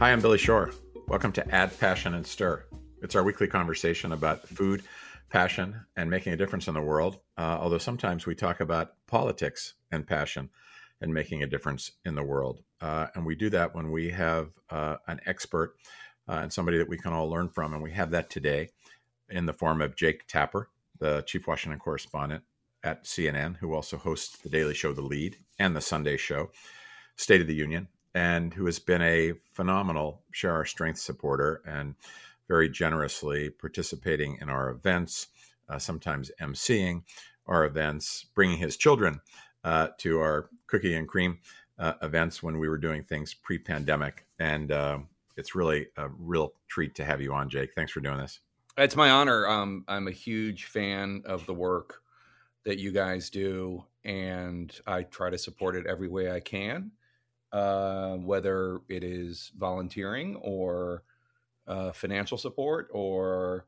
Hi, I'm Billy Shore. Welcome to Add Passion and Stir. It's our weekly conversation about food, passion, and making a difference in the world. Uh, although sometimes we talk about politics and passion and making a difference in the world. Uh, and we do that when we have uh, an expert uh, and somebody that we can all learn from. And we have that today in the form of Jake Tapper, the chief Washington correspondent at CNN, who also hosts the Daily Show, The Lead, and the Sunday Show, State of the Union, and who has been a phenomenal Share Our Strength supporter and very generously participating in our events, uh, sometimes emceeing our events, bringing his children uh, to our cookie and cream uh, events when we were doing things pre pandemic. And uh, it's really a real treat to have you on, Jake. Thanks for doing this. It's my honor. Um, I'm a huge fan of the work that you guys do, and I try to support it every way I can, uh, whether it is volunteering or uh, financial support or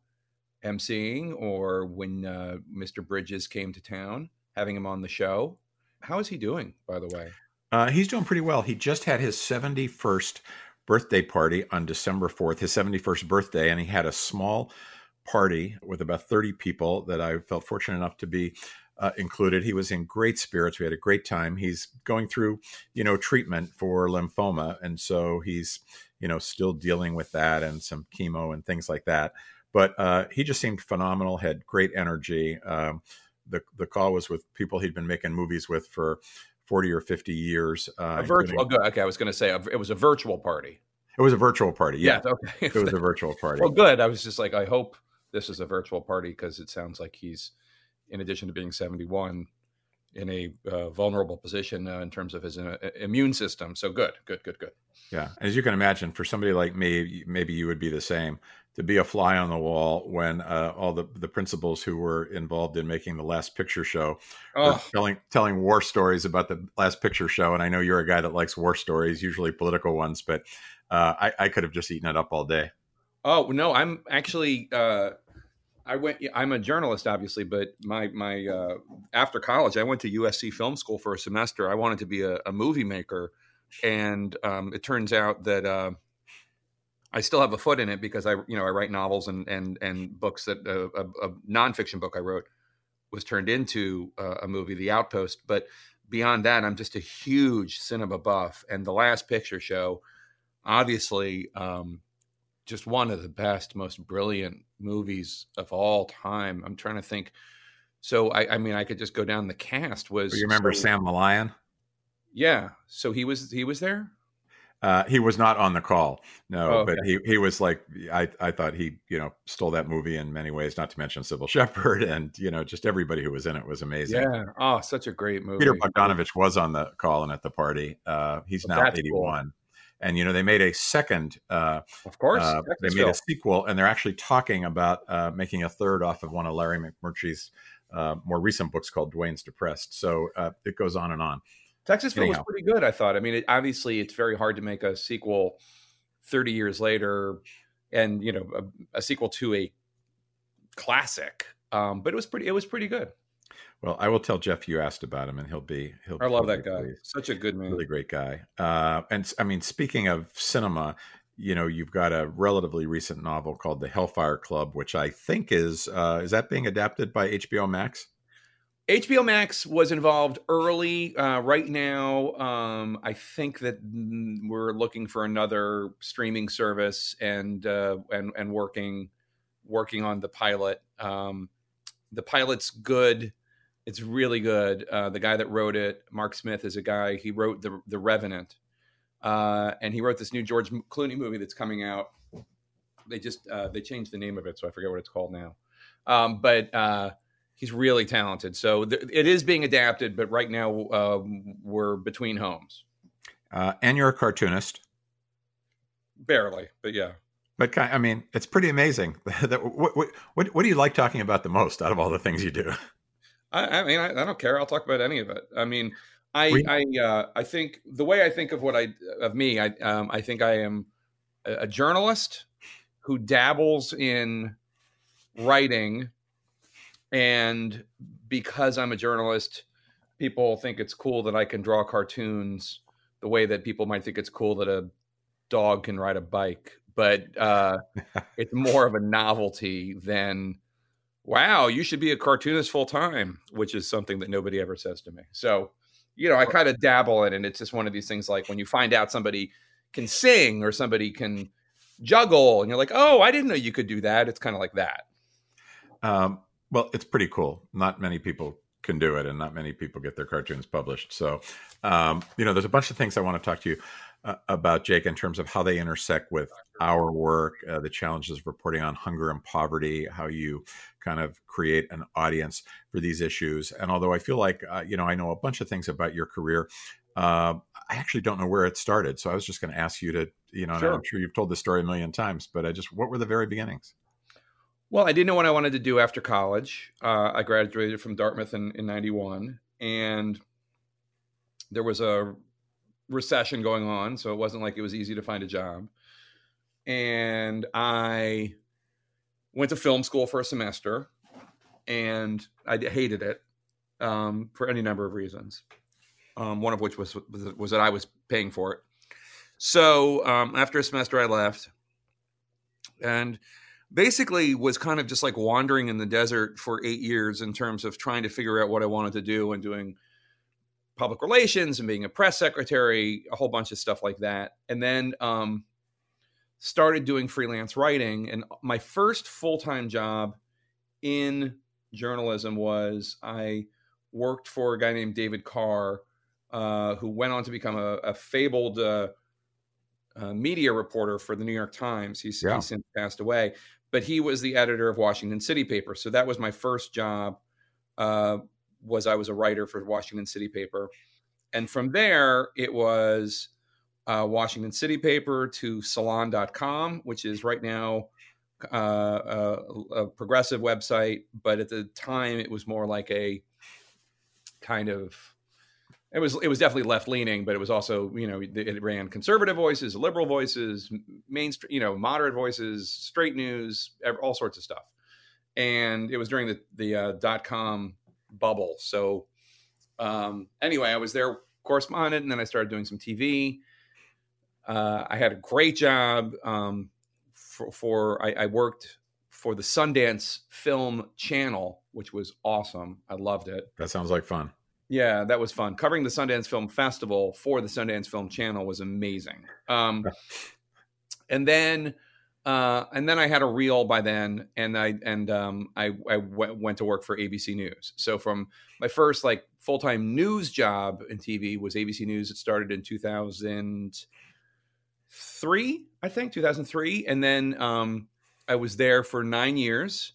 emceeing or when uh, Mr. Bridges came to town, having him on the show. How is he doing, by the way? Uh, he's doing pretty well. He just had his 71st birthday party on December 4th, his 71st birthday, and he had a small party with about 30 people that I felt fortunate enough to be uh, included. He was in great spirits. We had a great time. He's going through, you know, treatment for lymphoma, and so he's, you know, still dealing with that and some chemo and things like that. But uh, he just seemed phenomenal. Had great energy. Um, the the call was with people he'd been making movies with for forty or fifty years. Uh, a virtual. Including, okay, I was going to say it was a virtual party. It was a virtual party. Yeah. yeah okay. it was a virtual party. Well, good. I was just like, I hope this is a virtual party because it sounds like he's, in addition to being seventy one, in a uh, vulnerable position uh, in terms of his uh, immune system. So good, good, good, good. Yeah, as you can imagine, for somebody like me, maybe you would be the same to be a fly on the wall when uh, all the the principals who were involved in making the Last Picture Show oh. telling telling war stories about the Last Picture Show. And I know you're a guy that likes war stories, usually political ones, but uh, I, I could have just eaten it up all day. Oh no, I'm actually. Uh, I went. I'm a journalist, obviously, but my my uh, after college, I went to USC Film School for a semester. I wanted to be a, a movie maker, and um, it turns out that uh, I still have a foot in it because I, you know, I write novels and and and books that uh, a, a nonfiction book I wrote was turned into uh, a movie, The Outpost. But beyond that, I'm just a huge cinema buff, and The Last Picture Show, obviously, um, just one of the best, most brilliant movies of all time. I'm trying to think. So I, I mean, I could just go down the cast. Was you remember so, Sam the Lion? Yeah. So he was he was there. Uh, he was not on the call, no, oh, okay. but he he was like I I thought he you know stole that movie in many ways. Not to mention Cybill Shepherd and you know just everybody who was in it was amazing. Yeah, oh, such a great movie. Peter Bogdanovich was on the call and at the party. Uh, he's well, now eighty one. Cool. And you know they made a second, uh, of course, uh, they made a sequel, and they're actually talking about uh, making a third off of one of Larry McMurtry's uh, more recent books called Duane's Depressed. So it goes on and on. Texasville was pretty good, I thought. I mean, it, obviously, it's very hard to make a sequel 30 years later and, you know, a, a sequel to a classic. Um, but it was pretty, it was pretty good. Well, I will tell Jeff you asked about him, and he'll be. He'll. I love that guy. Such a good man. Really great guy. Uh, and I mean, speaking of cinema, you know, you've got a relatively recent novel called The Hellfire Club, which I think is uh, is that being adapted by HBO Max? HBO Max was involved early. Uh, right now, um, I think that we're looking for another streaming service and uh, and and working working on the pilot. Um, the pilot's good. It's really good. Uh, the guy that wrote it, Mark Smith, is a guy. He wrote the the Revenant, uh, and he wrote this new George Clooney movie that's coming out. They just uh, they changed the name of it, so I forget what it's called now. Um, but uh, he's really talented. So th- it is being adapted, but right now uh, we're between homes. Uh, and you're a cartoonist. Barely, but yeah. But I mean, it's pretty amazing. what, what, what, do you like talking about the most out of all the things you do? I, I mean, I, I, don't care. I'll talk about any of it. I mean, I, I, uh, I think the way I think of what I of me, I, um, I think I am a, a journalist who dabbles in writing and because I'm a journalist, people think it's cool that I can draw cartoons the way that people might think it's cool that a dog can ride a bike, but uh, it's more of a novelty than wow, you should be a cartoonist full time, which is something that nobody ever says to me. So, you know, I kind of dabble in it. And it's just one of these things like when you find out somebody can sing or somebody can juggle and you're like, oh, I didn't know you could do that. It's kind of like that. Um, well, it's pretty cool. Not many people can do it, and not many people get their cartoons published. So, um, you know, there's a bunch of things I want to talk to you uh, about, Jake, in terms of how they intersect with our work, uh, the challenges of reporting on hunger and poverty, how you kind of create an audience for these issues. And although I feel like, uh, you know, I know a bunch of things about your career, uh, I actually don't know where it started. So I was just going to ask you to, you know, sure. I'm sure you've told this story a million times, but I just, what were the very beginnings? Well, I didn't know what I wanted to do after college. Uh, I graduated from Dartmouth in, in 91, and there was a recession going on. So it wasn't like it was easy to find a job. And I went to film school for a semester, and I hated it um, for any number of reasons. Um, one of which was, was, that I was paying for it. So um, after a semester, I left, and basically was kind of just like wandering in the desert for eight years in terms of trying to figure out what I wanted to do and doing public relations and being a press secretary, a whole bunch of stuff like that. And then um, started doing freelance writing. And my first full time job in journalism was I worked for a guy named David Carr, uh, who went on to become a, a fabled uh, uh, media reporter for the New York Times. He's, yeah. he's since passed away but he was the editor of Washington City Paper. So that was my first job. Was I was a writer for Washington City Paper, and from there it was uh, Washington City Paper to Salon.com, which is right now uh, a, a progressive website, but at the time it was more like a kind of it was it was definitely left leaning, but it was also you know it ran conservative voices, liberal voices, mainstream you know moderate voices, straight news, all sorts of stuff. And it was during the the uh, dot com bubble. So um, anyway, I was there correspondent, and then I started doing some TV. Uh, I had a great job um, for, for I, I worked for the Sundance Film Channel, which was awesome. I loved it. That sounds like fun. Yeah, that was fun. Covering the Sundance Film Festival for the Sundance Film Channel was amazing. Um, and then, uh, and then I had a reel by then, and I and um, I, I w- went to work for ABC News. So from my first like full time news job in TV was ABC News. It started in two thousand three, I think, two thousand three, and then um, I was there for nine years,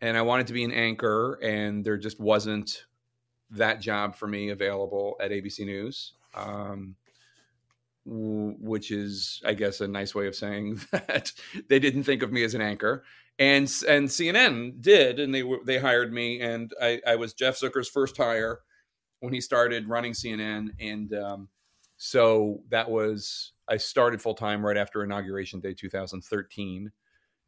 and I wanted to be an anchor, and there just wasn't that job for me available at ABC News, um, which is, I guess, a nice way of saying that they didn't think of me as an anchor. And and CNN did, and they they hired me, and I, I was Jeff Zucker's first hire when he started running CNN, and um, so that was I started full time right after inauguration day 2013,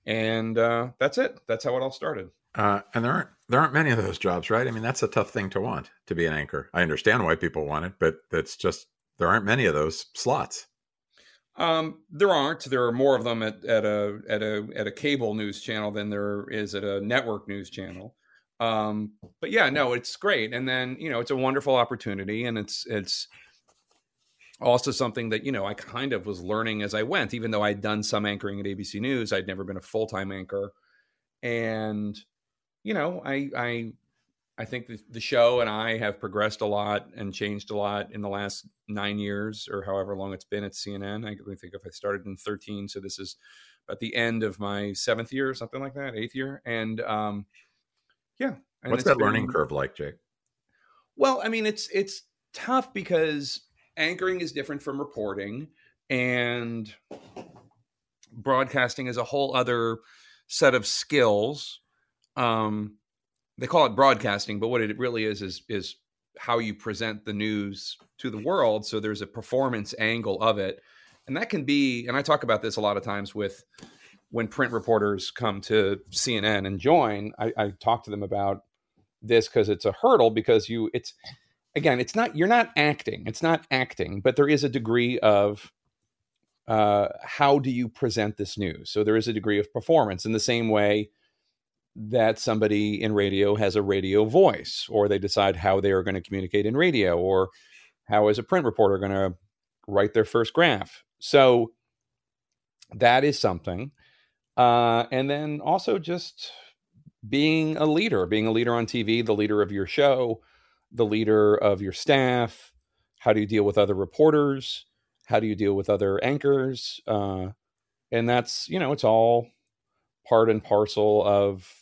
and uh, that's it. That's how it all started. Uh, and there aren't there aren't many of those jobs, right? I mean, that's a tough thing to want to be an anchor. I understand why people want it, but that's just there aren't many of those slots. Um, there aren't. There are more of them at, at a at a at a cable news channel than there is at a network news channel. Um, but yeah, no, it's great. And then you know, it's a wonderful opportunity, and it's it's also something that you know I kind of was learning as I went. Even though I'd done some anchoring at ABC News, I'd never been a full time anchor, and you know, I I I think the, the show and I have progressed a lot and changed a lot in the last nine years or however long it's been at CNN. I think if I started in 13, so this is at the end of my seventh year or something like that, eighth year. And um, yeah. And What's that been, learning curve like, Jake? Well, I mean, it's it's tough because anchoring is different from reporting and broadcasting is a whole other set of skills um, they call it broadcasting, but what it really is is is how you present the news to the world. So there's a performance angle of it, and that can be. And I talk about this a lot of times with when print reporters come to CNN and join. I, I talk to them about this because it's a hurdle because you it's again it's not you're not acting it's not acting but there is a degree of uh, how do you present this news? So there is a degree of performance in the same way that somebody in radio has a radio voice, or they decide how they are going to communicate in radio, or how is a print reporter going to write their first graph. So that is something. Uh, and then also just being a leader, being a leader on TV, the leader of your show, the leader of your staff. How do you deal with other reporters? How do you deal with other anchors? Uh, and that's, you know, it's all part and parcel of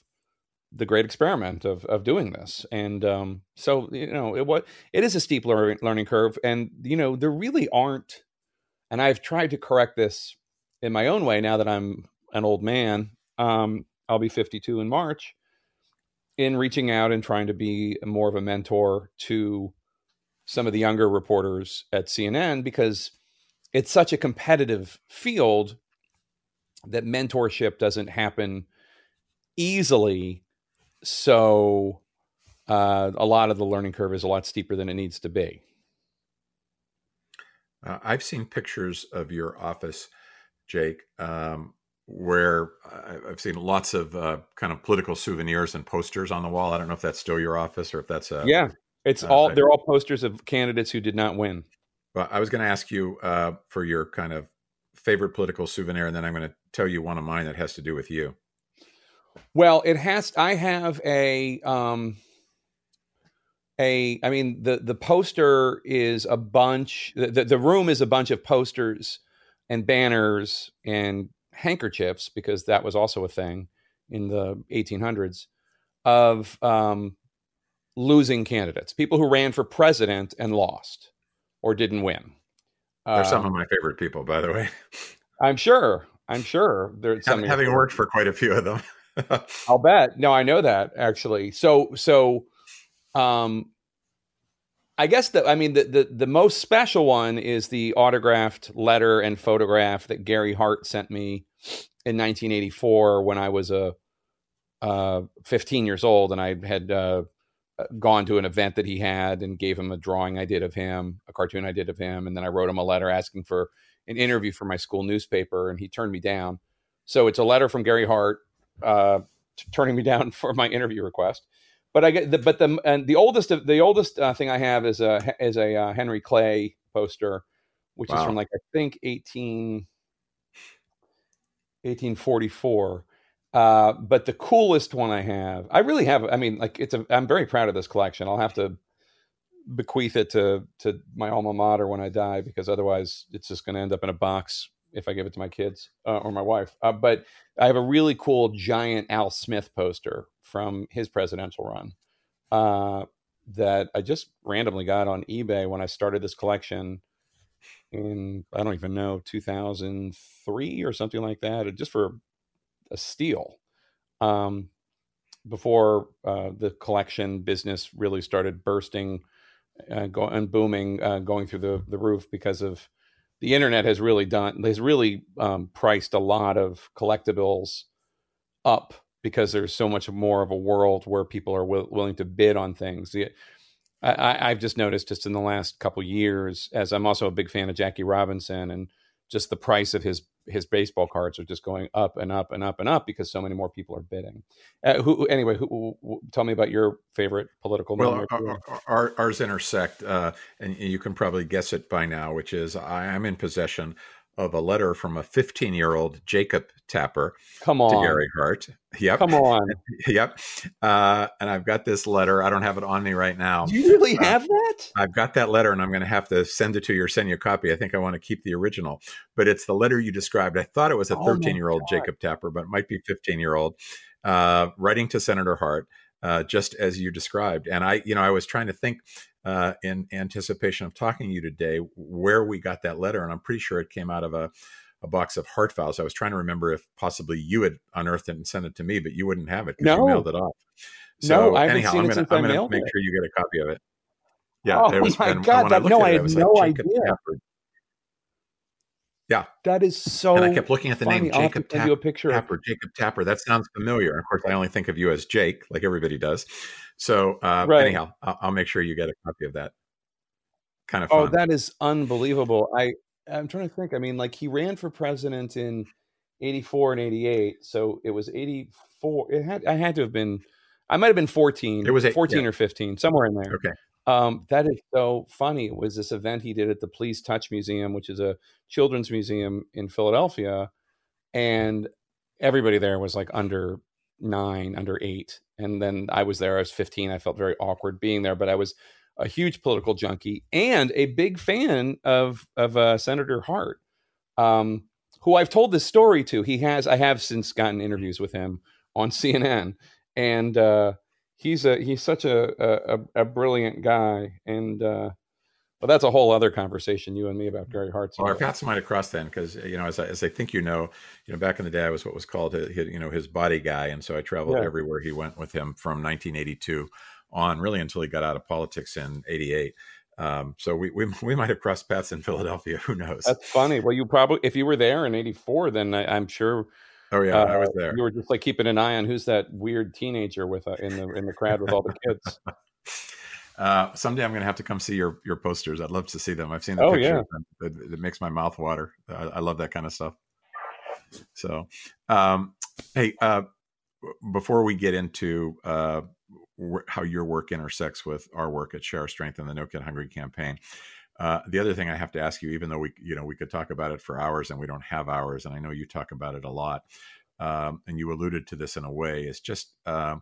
the great experiment of of doing this. And um, so, you know, it what it is a steep learning, learning curve, and you know, there really aren't. And I've tried to correct this in my own way now that I'm an old man. Um, I'll be 52 in March. In reaching out and trying to be more of a mentor to some of the younger reporters at CNN because it's such a competitive field that mentorship doesn't happen easily. So uh, a lot of the learning curve is a lot steeper than it needs to be. Uh, I've seen pictures of your office, Jake, um, where I've seen lots of uh, kind of political souvenirs and posters on the wall. I don't know if that's still your office or if that's a yeah. It's all they're all posters of candidates who did not win. Well, I was going to ask you uh, for your kind of favorite political souvenir, and then I'm going to tell you one of mine that has to do with you. Well, it has. I have a. Um, a, I mean, the the poster is a bunch. The, the room is a bunch of posters and banners and handkerchiefs because that was also a thing in the 1800s of um, losing candidates, people who ran for president and lost or didn't win. They're um, some of my favorite people, by the way. I'm sure. I'm sure. There's having, having worked for quite a few of them. I'll bet. No, I know that actually. So, so, um, I guess the I mean the, the the most special one is the autographed letter and photograph that Gary Hart sent me in 1984 when I was a uh, 15 years old and I had uh, gone to an event that he had and gave him a drawing I did of him, a cartoon I did of him, and then I wrote him a letter asking for an interview for my school newspaper, and he turned me down. So it's a letter from Gary Hart uh, turning me down for my interview request. But I get the but the and the oldest of the oldest uh, thing I have is a is a uh, Henry Clay poster, which wow. is from like I think 18, 1844 uh, but the coolest one I have, I really have. I mean, like it's a. I'm very proud of this collection. I'll have to bequeath it to to my alma mater when I die because otherwise it's just going to end up in a box if I give it to my kids uh, or my wife. Uh, but I have a really cool giant Al Smith poster from his presidential run uh, that I just randomly got on eBay when I started this collection in I don't even know 2003 or something like that, just for a steal um, before uh, the collection business really started bursting uh, go, and booming, uh, going through the, the roof because of the internet has really done has really um, priced a lot of collectibles up because there's so much more of a world where people are w- willing to bid on things. The, I, have just noticed just in the last couple years, as I'm also a big fan of Jackie Robinson and just the price of his his baseball cards are just going up and up and up and up because so many more people are bidding. Uh, who anyway? Who, who, tell me about your favorite political. Well, our, our, ours intersect, uh, and you can probably guess it by now, which is I am in possession of a letter from a 15 year old Jacob Tapper Come on. to Gary Hart. Yep. Come on. yep. Uh, and I've got this letter. I don't have it on me right now. Do you really uh, have that? I've got that letter and I'm going to have to send it to you or send you a copy. I think I want to keep the original, but it's the letter you described. I thought it was a 13 year old Jacob Tapper, but it might be 15 year old uh, writing to Senator Hart. Uh, just as you described. And I, you know, I was trying to think uh, in anticipation of talking to you today where we got that letter, and I'm pretty sure it came out of a, a box of Hart files. I was trying to remember if possibly you had unearthed it and sent it to me, but you wouldn't have it because no. you mailed it off. So no, I haven't anyhow, seen I'm going to make sure you get a copy of it. Yeah. Oh was, my God! That, no, I, had no like, idea. Yeah, that is so. And I kept looking at the funny. name Jacob Tap- you a picture Tapper. Jacob Tapper. That sounds familiar. Of course, I only think of you as Jake, like everybody does. So uh, right. anyhow, I'll, I'll, make sure you get a copy of that. Kind of. Oh, fun. Oh, that is unbelievable! I I'm trying to think. I mean, like he ran for president in 84 and 88. So it was 84. It had, I had to have been, I might have been 14. It was eight, 14 yeah. or 15, somewhere in there. Okay. Um, that is so funny. It was this event he did at the Please Touch Museum, which is a children's museum in Philadelphia. And everybody there was like under nine, under eight. And then I was there, I was 15. I felt very awkward being there, but I was a huge political junkie and a big fan of, of uh, Senator Hart. Um, who I've told this story to. He has, I have since gotten interviews with him on CNN, and uh, he's a he's such a a, a brilliant guy. And uh, well, that's a whole other conversation, you and me about Gary Hart. Well, our paths might have crossed then, because you know, as I, as I think you know, you know, back in the day, I was what was called a, you know his body guy, and so I traveled Yeah. everywhere he went with him from 1982 on, really until he got out of politics in '88. Um, so we, we we might have crossed paths in Philadelphia. Who knows? That's funny. Well, you probably if you were there in '84, then I, I'm sure oh yeah, I uh, was there. you were just like keeping an eye on who's that weird teenager with uh, in the in the crowd with all the kids. Uh, someday I'm going to have to come see your your posters. I'd love to see them. I've seen the Oh, pictures. and It, it makes my mouth water. I, I love that kind of stuff. So, um, hey, uh, before we get into uh, wh- how your work intersects with our work at Share Our Strength and the No Kid Hungry campaign, uh, the other thing I have to ask you, even though we you know we could talk about it for hours and we don't have hours, and I know you talk about it a lot, um, and you alluded to this in a way, is just uh,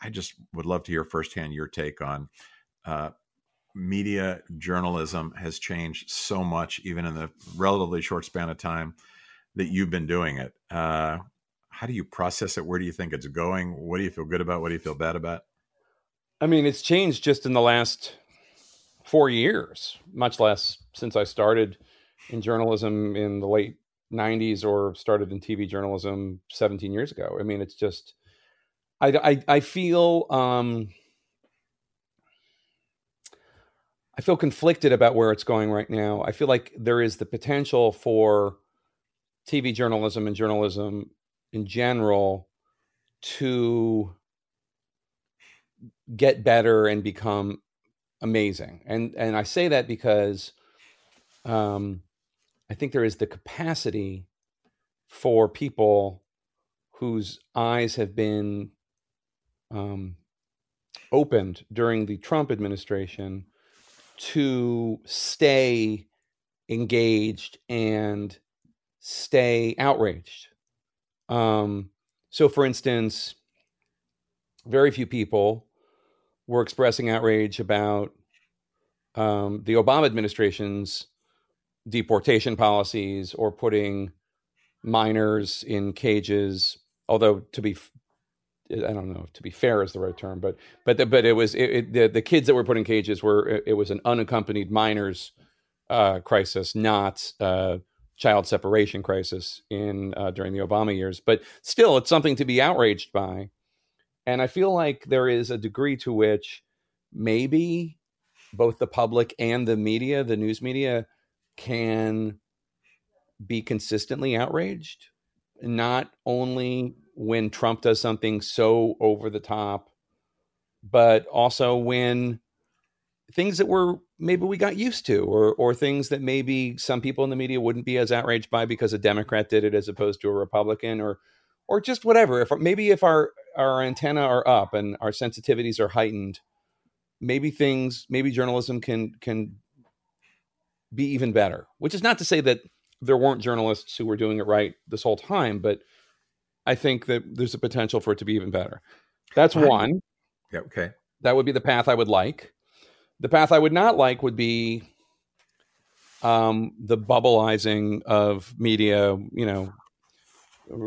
I just would love to hear firsthand your take on uh, media journalism has changed so much, even in the relatively short span of time that you've been doing it. Uh, how do you process it? Where do you think it's going? What do you feel good about? What do you feel bad about? I mean, it's changed just in the last four years, much less since I started in journalism in the late 90s or started in TV journalism 17 years ago. I mean, it's just, I, I, I feel, um, I feel conflicted about where it's going right now. I feel like there is the potential for TV journalism and journalism in general to get better and become amazing. And and I say that because um, I think there is the capacity for people whose eyes have been um, opened during the Trump administration to stay engaged and stay outraged. Um, so, for instance, very few people were expressing outrage about um, the Obama administration's deportation policies or putting minors in cages. Although, to be, I don't know, if to be fair is the right term, but but the, but it was it, it, the the kids that were put in cages were it, it was an unaccompanied minors uh, crisis, not uh, child separation crisis in uh, during the Obama years. But still, it's something to be outraged by. And I feel like there is a degree to which maybe both the public and the media, the news media, can be consistently outraged, not only when Trump does something so over the top, but also when things that were maybe we got used to or or things that maybe some people in the media wouldn't be as outraged by because a democrat did it as opposed to a republican or or just whatever. If maybe if our our antenna are up and our sensitivities are heightened maybe things maybe journalism can can be even better which is not to say that there weren't journalists who were doing it right this whole time but i think that there's a potential for it to be even better that's one Yeah. Okay. that would be the path I would like. The path I would not like would be um, the bubbleizing of media. You know,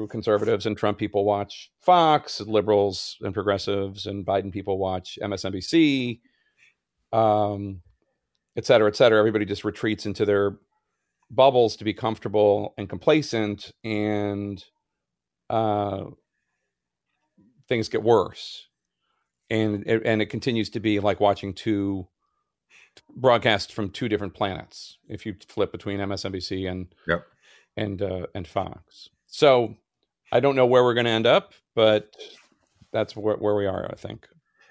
conservatives and Trump people watch Fox, liberals and progressives and Biden people watch MSNBC, um, et cetera, et cetera. Everybody just retreats into their bubbles to be comfortable and complacent, and uh, things get worse and it, and it continues to be like watching two broadcasts from two different planets if you flip between MSNBC and Yep. and uh, and Fox. So I don't know where we're going to end up, but that's where, where we are. I think.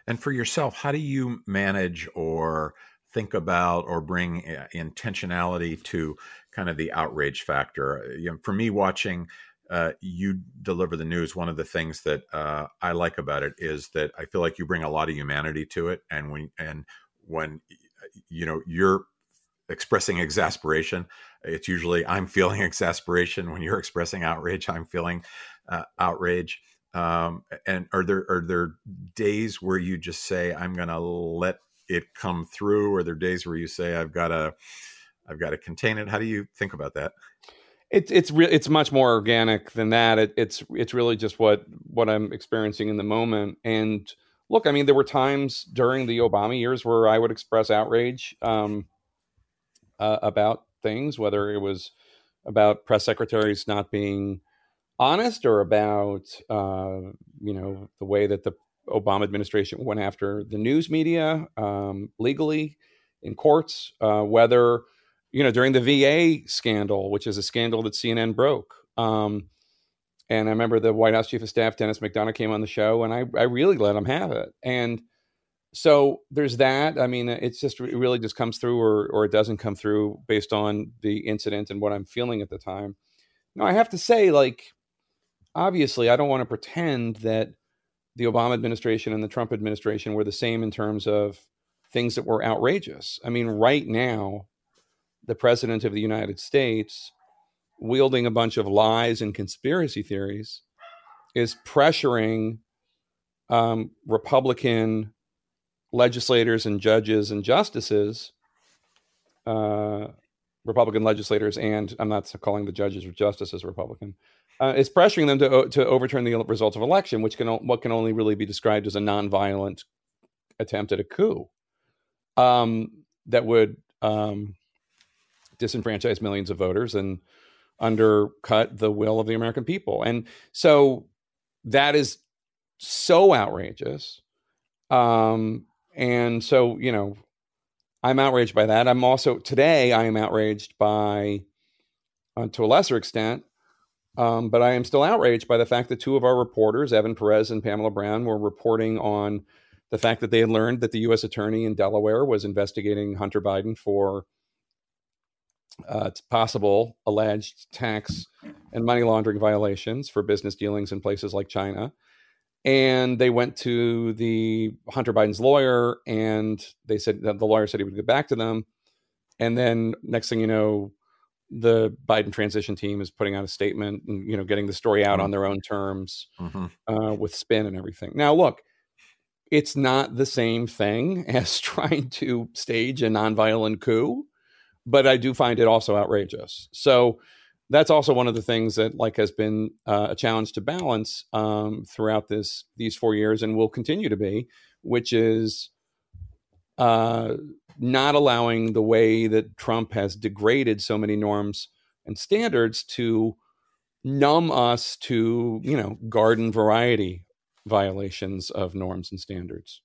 And for yourself, how do you manage or think about or bring uh, intentionality to kind of the outrage factor? You know, for me, watching uh, you deliver the news, one of the things that uh, I like about it is that I feel like you bring a lot of humanity to it, and when and when you know you're expressing exasperation, it's usually I'm feeling exasperation. When you're expressing outrage, I'm feeling uh, outrage. Um, and are there are there days where you just say I'm going to let it come through, or are there days where you say I've got to I've got to contain it? How do you think about that? It's it's real. It's much more organic than that. It, it's it's really just what what I'm experiencing in the moment. And look, I mean, there were times during the Obama years where I would express outrage um, uh, about things, whether it was about press secretaries not being honest or about uh, you know the way that the Obama administration went after the news media um, legally in courts, uh, whether you know during the VA scandal, which is a scandal that CNN broke. Um, and I remember the White House Chief of Staff Denis McDonough came on the show, and I I really let him have it. And so there's that. I mean, it's just it really just comes through, or or it doesn't come through based on the incident and what I'm feeling at the time. Now I have to say, like obviously, I don't want to pretend that the Obama administration and the Trump administration were the same in terms of things that were outrageous. I mean, right now, the president of the United States, wielding a bunch of lies and conspiracy theories, is pressuring um, Republican legislators and judges and justices, uh, Republican legislators, and I'm not calling the judges or justices Republican, uh, is pressuring them to to overturn the results of election, which can what can only really be described as a nonviolent attempt at a coup um, that would um, disenfranchise millions of voters and undercut the will of the American people. And so that is so outrageous. Um, and so, you know, I'm outraged by that. I'm also today I am outraged by, uh, to a lesser extent, um, but I am still outraged by the fact that two of our reporters, Evan Perez and Pamela Brown, were reporting on the fact that they had learned that the U.S. attorney in Delaware was investigating Hunter Biden for uh, possible alleged tax and money laundering violations for business dealings in places like China. And they went to the Hunter Biden's lawyer, and they said that the lawyer said he would get back to them. And then next thing you know, the Biden transition team is putting out a statement and you know getting the story out mm-hmm. on their own terms mm-hmm. uh, with spin and everything. Now, look, it's not the same thing as trying to stage a nonviolent coup, but I do find it also outrageous. So that's also one of the things that like has been uh, a challenge to balance um, throughout this these four years and will continue to be, which is uh, not allowing the way that Trump has degraded so many norms and standards to numb us to, you know, garden variety violations of norms and standards.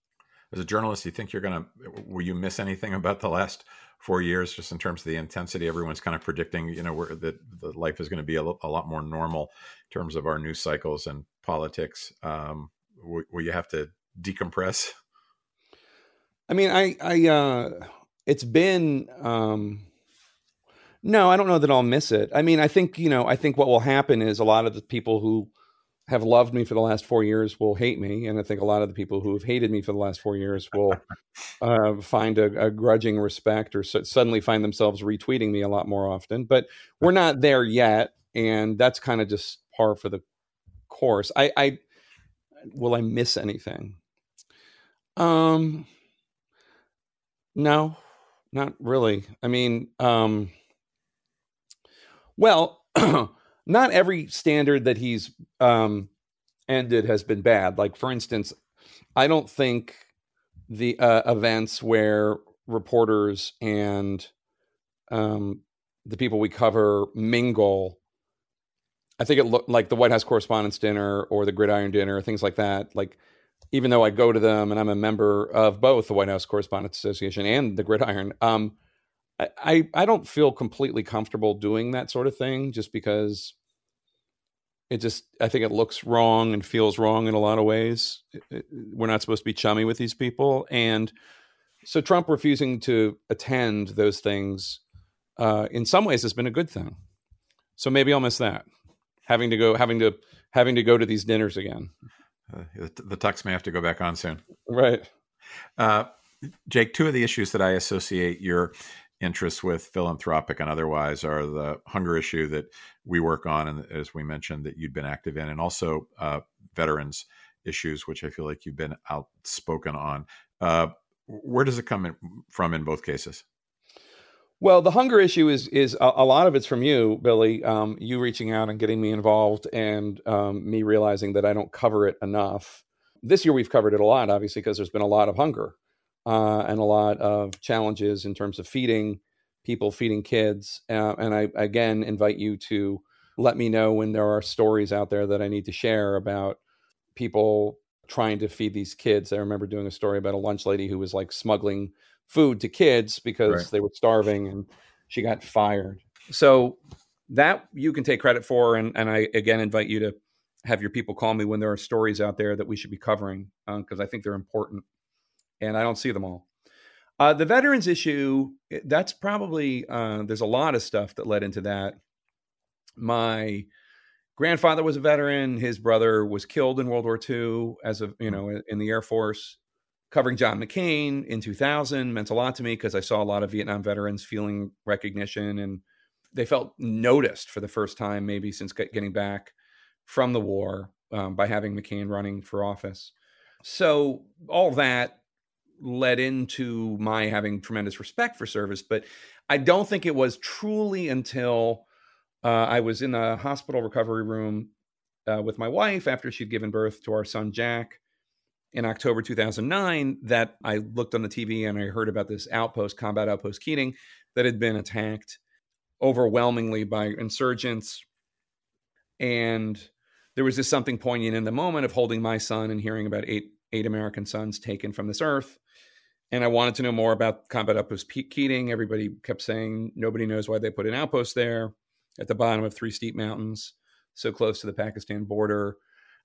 As a journalist, you think you're to, will you miss anything about the last four years, just in terms of the intensity? Everyone's kind of predicting, you know, where that the life is going to be a, a, lot more normal in terms of our news cycles and politics. Um, will, will you have to decompress? I mean, I, I, uh, it's been, um, no, I don't know that I'll miss it. I mean, I think, you know, I think what will happen is a lot of the people who have loved me for the last four years will hate me. And I think a lot of the people who have hated me for the last four years will uh, find a, a, grudging respect or so, suddenly find themselves retweeting me a lot more often. But we're not there yet. And that's kind of just par for the course. I, I, will I miss anything? Um, no, not really. I mean, um, well, not every standard that he's um, ended has been bad. Like, for instance, I don't think the uh, events where reporters and um, the people we cover mingle. I think it looked like the White House Correspondents' Dinner or the Gridiron Dinner, things like that. Like even though I go to them and I'm a member of both the White House Correspondents Association and the Gridiron, um, I, I don't feel completely comfortable doing that sort of thing just because it just I think it looks wrong and feels wrong in a lot of ways. We're not supposed to be chummy with these people, and So Trump refusing to attend those things, uh, in some ways, has been a good thing. So maybe I'll miss that, having to go, having to, having to go to these dinners again. Uh, the, the Tux may have to go back on soon. Right. Uh, Jake, two of the issues that I associate your interests with, philanthropic and otherwise, are the hunger issue that we work on, and as we mentioned, that you'd been active in, and also uh, veterans issues, which I feel like you've been outspoken on. Uh, where does it come in, from in both cases? Well, the hunger issue is is a, a lot of it's from you, Billy. Um, you reaching out and getting me involved, and um, me realizing that I don't cover it enough. This year we've covered it a lot, obviously, because there's been a lot of hunger uh, and a lot of challenges in terms of feeding people, feeding kids. Uh, and I again invite you to let me know when there are stories out there that I need to share about people trying to feed these kids. I remember doing a story about a lunch lady who was like smuggling food to kids because right. they were starving and she got fired. So that you can take credit for. And, and I again invite you to have your people call me when there are stories out there that we should be covering because uh, I think they're important and I don't see them all. Uh, the veterans issue, that's probably, uh, there's a lot of stuff that led into that. My grandfather was a veteran. His brother was killed in World War II as a, you know, in the Air Force. Covering John McCain in 2000 meant a lot to me because I saw a lot of Vietnam veterans feeling recognition and they felt noticed for the first time, maybe since getting back from the war um, by having McCain running for office. So all that led into my having tremendous respect for service, but I don't think it was truly until uh, I was in a hospital recovery room uh, with my wife after she'd given birth to our son Jack in October 2009 that I looked on the TV and I heard about this outpost, combat outpost Keating, that had been attacked overwhelmingly by insurgents. And there was just something poignant in the moment of holding my son and hearing about eight eight American sons taken from this earth and I wanted to know more about combat outpost Keating. Everybody kept saying nobody knows why they put an outpost there at the bottom of three steep mountains, so close to the Pakistan border.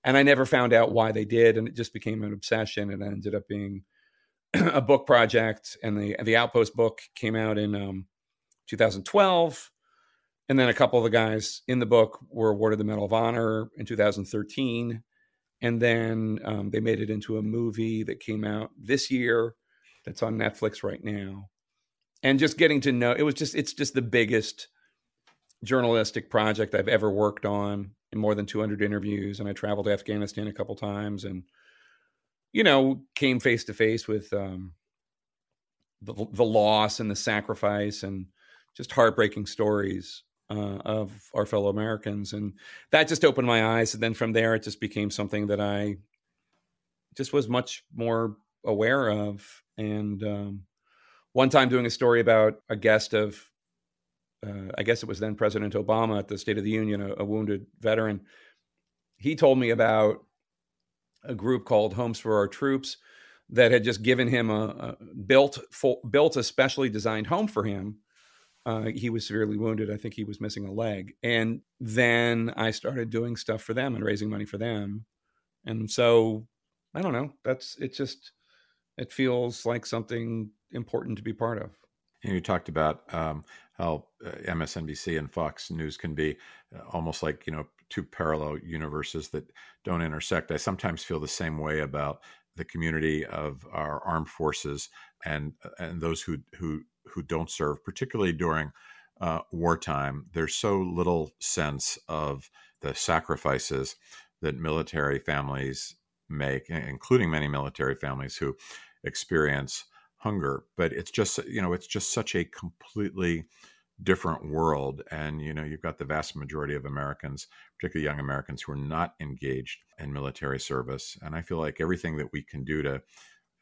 And I never found out why they did, and it just became an obsession. And it ended up being a book project, and the the outpost book came out in um, 2012. And then a couple of the guys in the book were awarded the Medal of Honor in 2013. And then um, they made it into a movie that came out this year that's on Netflix right now. And just getting to know it was just it's just the biggest journalistic project I've ever worked on in more than 200 interviews and I traveled to Afghanistan a couple times and you know came face to face with um, the, the loss and the sacrifice and just heartbreaking stories uh, of our fellow Americans. And that just opened my eyes. And then from there, it just became something that I just was much more aware of. And um, one time doing a story about a guest of, uh, I guess it was then President Obama at the State of the Union, a, a wounded veteran. He told me about a group called Homes for Our Troops that had just given him a, a built full, built a specially designed home for him. Uh, he was severely wounded. I think he was missing a leg. And then I started doing stuff for them and raising money for them. And so I don't know. That's it's just it feels like something important to be part of. And you talked about um, how uh, MSNBC and Fox News can be uh, almost like you know two parallel universes that don't intersect. I sometimes feel the same way about the community of our armed forces and uh, and those who who who don't serve, particularly during uh, wartime. There's so little sense of the sacrifices that military families make, including many military families who experience hunger but it's just you know it's just such a completely different world. And you know you've got the vast majority of americans particularly young americans who are not engaged in military service. And i feel like everything that we can do to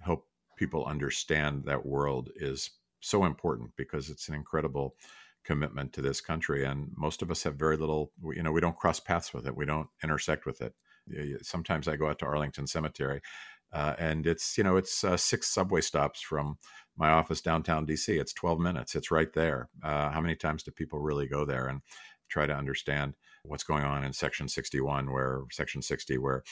help people understand that world is so important because it's an incredible commitment to this country. And most of us have very little you know we don't cross paths with it. We don't intersect with it. Sometimes i go out to arlington cemetery uh, and it's you know it's uh, six subway stops from my office downtown DC. It's 12 minutes. It's right there. Uh, how many times do people really go there and try to understand what's going on in Section 61, where Section 60, where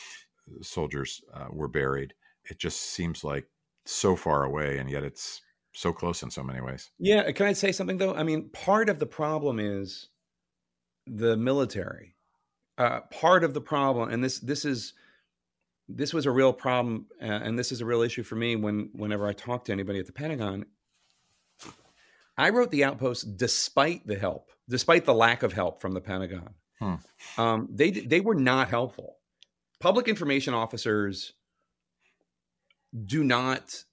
soldiers uh, were buried? It just seems like so far away, and yet it's so close in so many ways. Yeah, can I say something though? I mean, part of the problem is the military. Uh, part of the problem, and this this is this was a real problem, uh, and this is a real issue for me when whenever I talk to anybody at the Pentagon. I wrote the outpost despite the help, despite the lack of help from the Pentagon. Hmm. Um, they they were not helpful. Public information officers do not.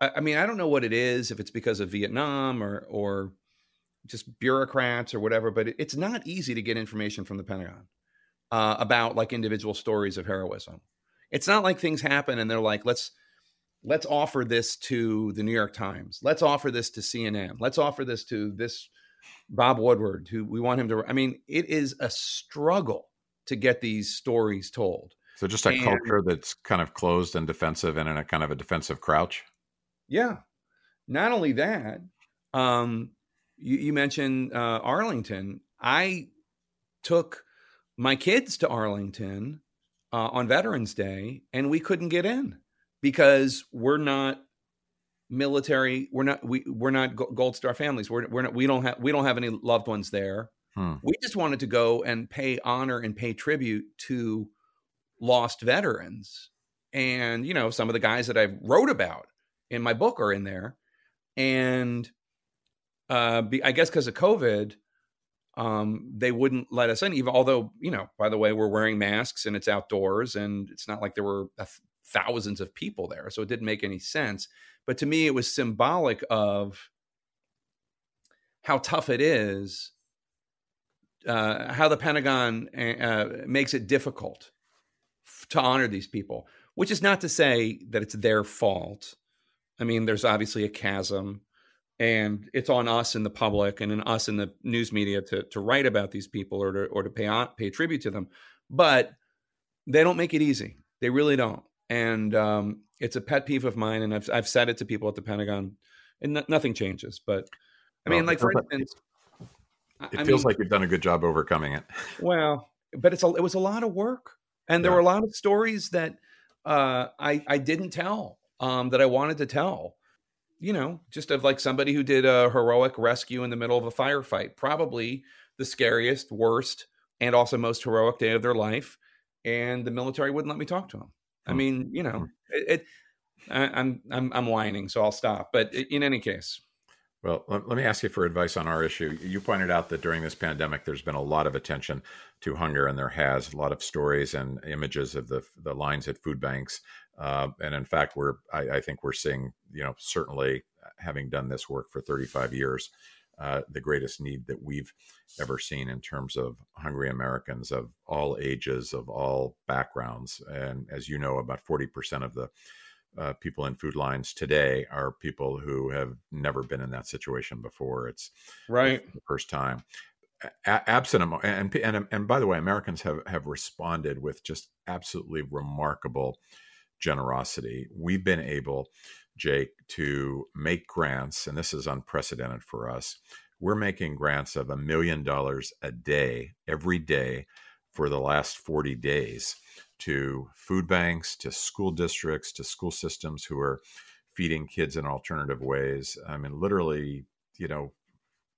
I, I mean, I don't know what it is. If it's because of Vietnam or or just bureaucrats or whatever, but it, it's not easy to get information from the Pentagon uh, about like individual stories of heroism. It's not like things happen and they're like, let's let's offer this to the New York Times. Let's offer this to CNN. Let's offer this to this Bob Woodward, who we want him to. I mean, it is a struggle to get these stories told. So just a and, culture that's kind of closed and defensive and in a kind of a defensive crouch. Yeah. Not only that, um, you, you mentioned uh, Arlington. I took my kids to Arlington uh, on Veterans Day, and we couldn't get in because we're not military. We're not we we're not Gold Star families. We're we're not we don't have we don't have any loved ones there. Hmm. We just wanted to go and pay honor and pay tribute to lost veterans, and you know some of the guys that I wrote about in my book are in there, and uh, be, I guess because of COVID, um, they wouldn't let us in. Even although you know, by the way, we're wearing masks and it's outdoors, and it's not like there were thousands of people there, so it didn't make any sense. But to me, it was symbolic of how tough it is, uh, how the Pentagon uh, uh makes it difficult to honor these people. Which is not to say that it's their fault. I mean, there's obviously a chasm and it's on us in the public and in us in the news media to to write about these people or to or to pay on, pay tribute to them. But they don't make it easy. They really don't. And um, it's a pet peeve of mine and I've, I've said it to people at the pentagon and nothing changes but i mean like for instance it I feels mean, like you've done a good job overcoming it. Well but it's a, it was a lot of work and there yeah. were a lot of stories that uh, I, I didn't tell um, that i wanted to tell you know, just of like somebody who did a heroic rescue in the middle of a firefight, probably the scariest, worst, and also most heroic day of their life. And the military wouldn't let me talk to him. I hmm. mean, you know, hmm. it, it I, I'm I'm I'm whining, so I'll stop. But in any case, well, let, me ask you for advice on our issue. You pointed out that during this pandemic, there's been a lot of attention to hunger, and there has a lot of stories and images of the the lines at food banks uh, and in fact, we're I, I, think we're seeing, you know, certainly having done this work for 35 years, uh, the greatest need that we've ever seen in terms of hungry Americans of all ages, of all backgrounds. And as you know, about 40% of the uh, people in food lines today are people who have never been in that situation before. It's right the first time. A- absent and, and and by the way, Americans have have responded with just absolutely remarkable generosity, we've been able, Jake, to make grants, and this is unprecedented for us. We're making grants of a million dollars a day, every day, for the last 40 days to food banks, to school districts, to school systems who are feeding kids in alternative ways. I mean, literally, you know,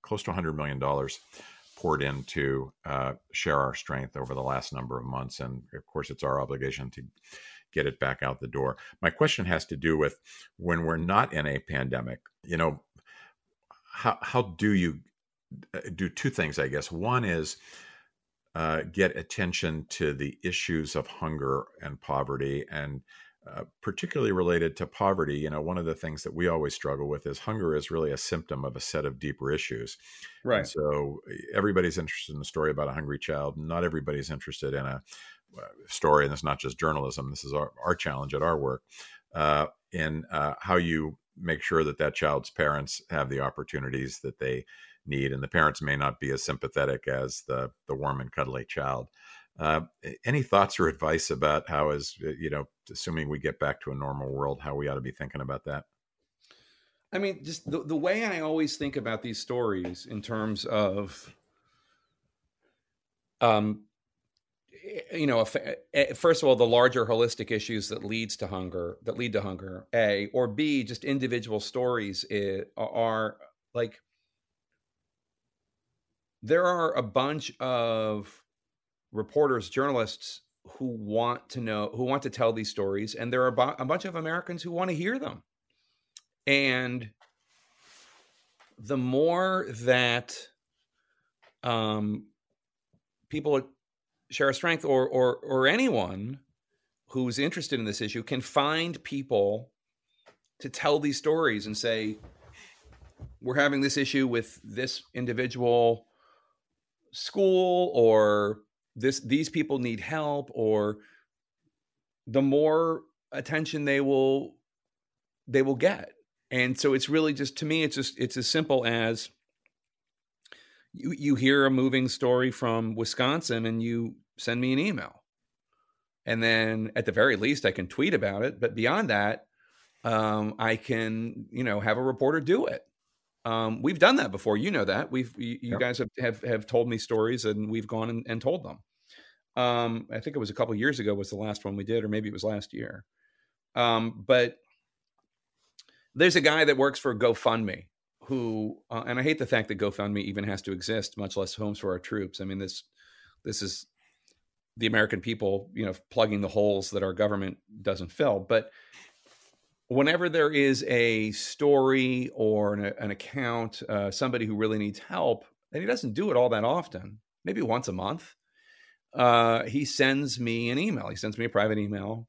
close to $100 million poured in to uh, share our strength over the last number of months. And of course, it's our obligation to get it back out the door. My question has to do with when we're not in a pandemic, you know, how, how do you uh, do two things, I guess? One is uh, get attention to the issues of hunger and poverty and uh, particularly related to poverty, you know, one of the things that we always struggle with is hunger is really a symptom of a set of deeper issues. Right. And so everybody's interested in the story about a hungry child. Not everybody's interested in a story, and it's not just journalism. This is our, our challenge at our work uh, in uh, how you make sure that that child's parents have the opportunities that they need, and the parents may not be as sympathetic as the the warm and cuddly child. Uh, any thoughts or advice about how, as uh, you know, assuming we get back to a normal world, how we ought to be thinking about that? I mean, just the, the way I always think about these stories in terms of um, you know, first of all, the larger holistic issues that leads to hunger, that lead to hunger, a or b, just individual stories eh, are like there are a bunch of reporters, journalists who want to know, who want to tell these stories, and there are a bunch of Americans who want to hear them. And the more that um, people Share Our Strength, or or or anyone who's interested in this issue can find people to tell these stories and say, we're having this issue with this individual school or this these people need help or the more attention they will they will get. And so it's really just to me it's just it's as simple as you you hear a moving story from Wisconsin and you send me an email and then at the very least I can tweet about it but beyond that um, I can you know have a reporter do it um, we've done that before. You know that we've you, you yep. guys have, have have told me stories and we've gone and, and told them. Um, I think it was a couple years ago was the last one we did, or maybe it was last year. Um, but there's a guy that works for GoFundMe who, uh, and I hate the fact that GoFundMe even has to exist, much less Homes for Our Troops. I mean this this is the American people, you know, plugging the holes that our government doesn't fill. But whenever there is a story or an, an account, uh, somebody who really needs help, and he doesn't do it all that often, maybe once a month, uh, he sends me an email. He sends me a private email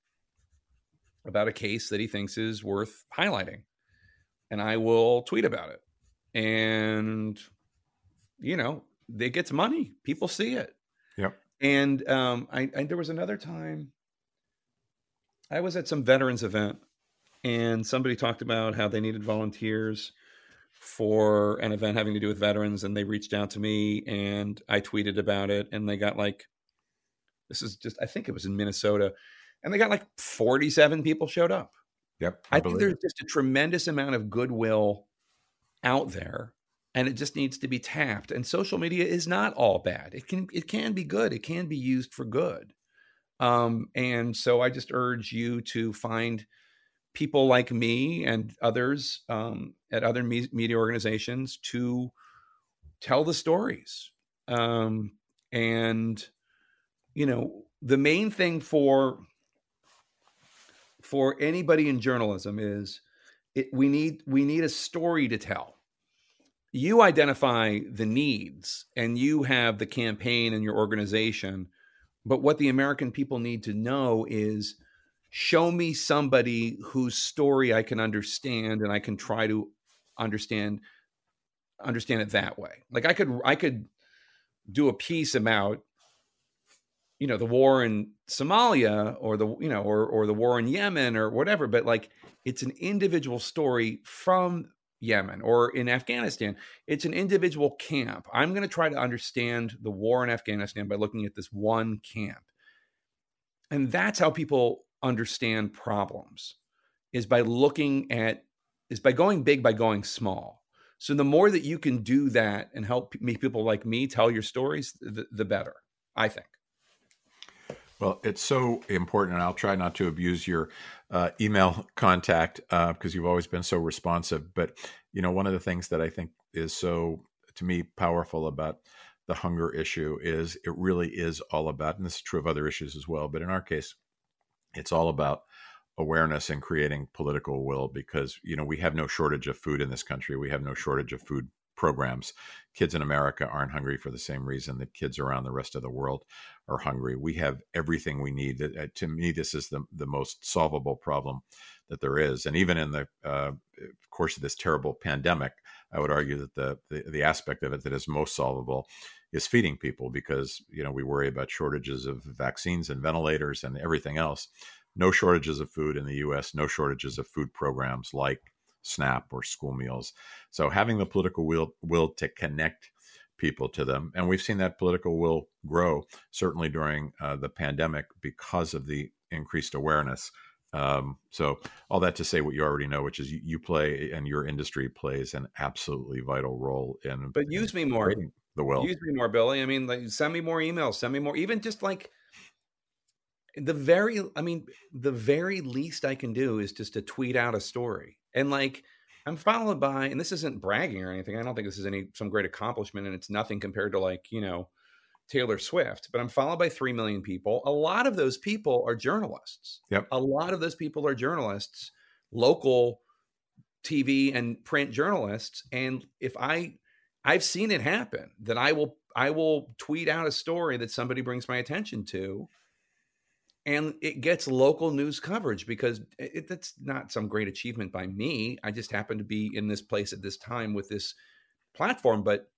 about a case that he thinks is worth highlighting. And I will tweet about it. And, you know, it gets money. People see it. Yep. And um, I, I, there was another time I was at some veterans event and somebody talked about how they needed volunteers for an event having to do with veterans and they reached out to me and I tweeted about it and they got like this is just I think it was in Minnesota and they got like 47 people showed up. Yep. I, I think there's it. just a tremendous amount of goodwill out there and it just needs to be tapped and social media is not all bad. It can it can be good. It can be used for good. Um and so I just urge you to find people like me and others um, at other me- media organizations to tell the stories. Um, and you know, the main thing for for anybody in journalism is it, we need we need a story to tell. You identify the needs and you have the campaign and your organization, but what the American people need to know is show me somebody whose story I can understand and I can try to understand understand it that way. Like I could I could do a piece about you know the war in Somalia or the you know or or the war in Yemen or whatever but like it's an individual story from Yemen or in Afghanistan it's an individual camp. I'm going to try to understand the war in Afghanistan by looking at this one camp. And that's how people understand problems is by looking at is by going big by going small. So the more that you can do that and help me people like me tell your stories the, the better i think well it's so important and i'll try not to abuse your uh, email contact because uh, you've always been so responsive. But you know one of the things that i think is so to me powerful about the hunger issue is it really is all about and this is true of other issues as well but in our case it's all about awareness and creating political will because you know we have no shortage of food in this country. We have no shortage of food programs. Kids in america aren't hungry for the same reason that kids around the rest of the world are hungry. We have everything we need. Uh, to me this is the, the most solvable problem that there is. And even in the uh, course of this terrible pandemic i would argue that the, the the aspect of it that is most solvable is feeding people because you know we worry about shortages of vaccines and ventilators and everything else. No shortages of food in the US no shortages of food programs like SNAP or school meals so having the political will will to connect people to them and we've seen that political will grow certainly during uh, the pandemic because of the increased awareness um, so all that to say what you already know, which is you, you, play and your industry plays an absolutely vital role in. But use me more the will. Use me more, Billy. I mean, like, send me more emails. Send me more. Even just like the very i mean the very least i can do is just to tweet out a story. And like i'm followed by and this isn't bragging or anything i don't think this is any some great accomplishment and it's nothing compared to like you know taylor swift but i'm followed by 3 million people. A lot of those people are journalists. Yep. a lot of those people are journalists local tv and print journalists and if i i've seen it happen that i will i will tweet out a story that somebody brings my attention to and it gets local news coverage because it, that's not some great achievement by me. I just happen to be in this place at this time with this platform, but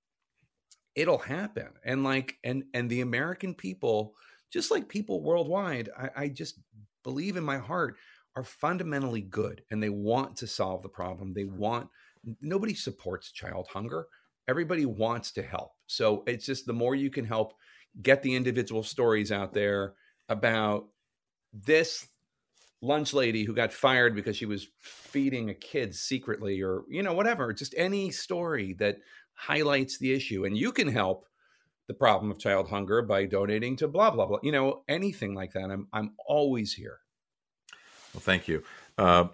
it'll happen. And like, and and the American people, just like people worldwide, I, I just believe in my heart are fundamentally good, and they want to solve the problem. They want nobody supports child hunger. Everybody wants to help. So it's just the more you can help get the individual stories out there about this lunch lady who got fired because she was feeding a kid secretly or you know whatever just any story that highlights the issue. And you can help the problem of child hunger by donating to blah blah blah you know anything like that. I'm i'm always here. Well thank you. Uh,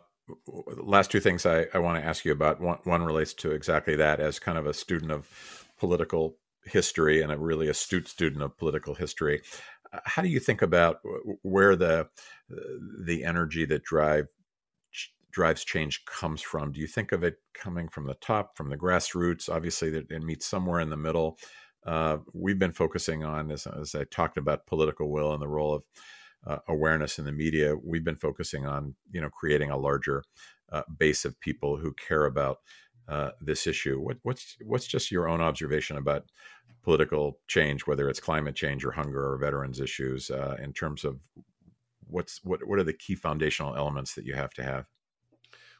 last two things i, I want to ask you about. One, one relates to exactly that as kind of a student of political history and a really astute student of political history how do you think about where the the energy that drive drives change comes from? Do you think of it coming from the top, from the grassroots? Obviously, that it meets somewhere in the middle. Uh, we've been focusing on, as, as, I talked about, political will and the role of uh, awareness in the media. We've been focusing on, you know, creating a larger uh, base of people who care about uh, this issue. What, what's what's just your own observation about political change, whether it's climate change or hunger or veterans issues, uh, in terms of what's what what are the key foundational elements that you have to have?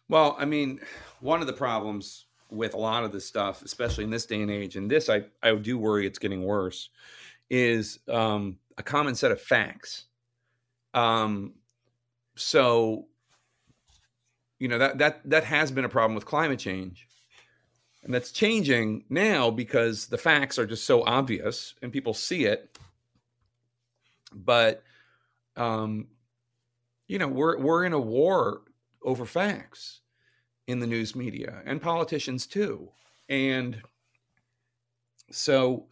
Well, I mean, one of the problems with a lot of this stuff, especially in this day and age, and this I I do worry it's getting worse, is um, a common set of facts. Um, so you know that that that has been a problem with climate change and that's changing now because the facts are just so obvious and people see it. But um, you know, we're we're in a war over facts in the news media and politicians too. And so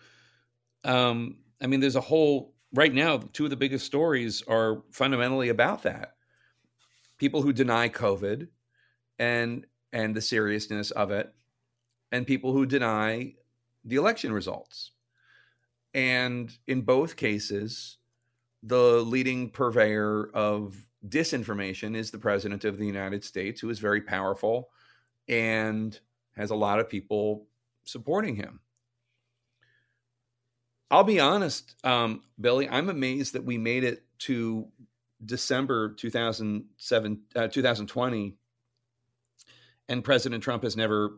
um, I mean there's a whole right now two of the biggest stories are fundamentally about that. People who deny COVID and and the seriousness of it and people who deny the election results. And in both cases, the leading purveyor of disinformation is the president of the United States, who is very powerful and has a lot of people supporting him. I'll be honest, um, Billy, I'm amazed that we made it to December 2007, uh, 2020, and President Trump has never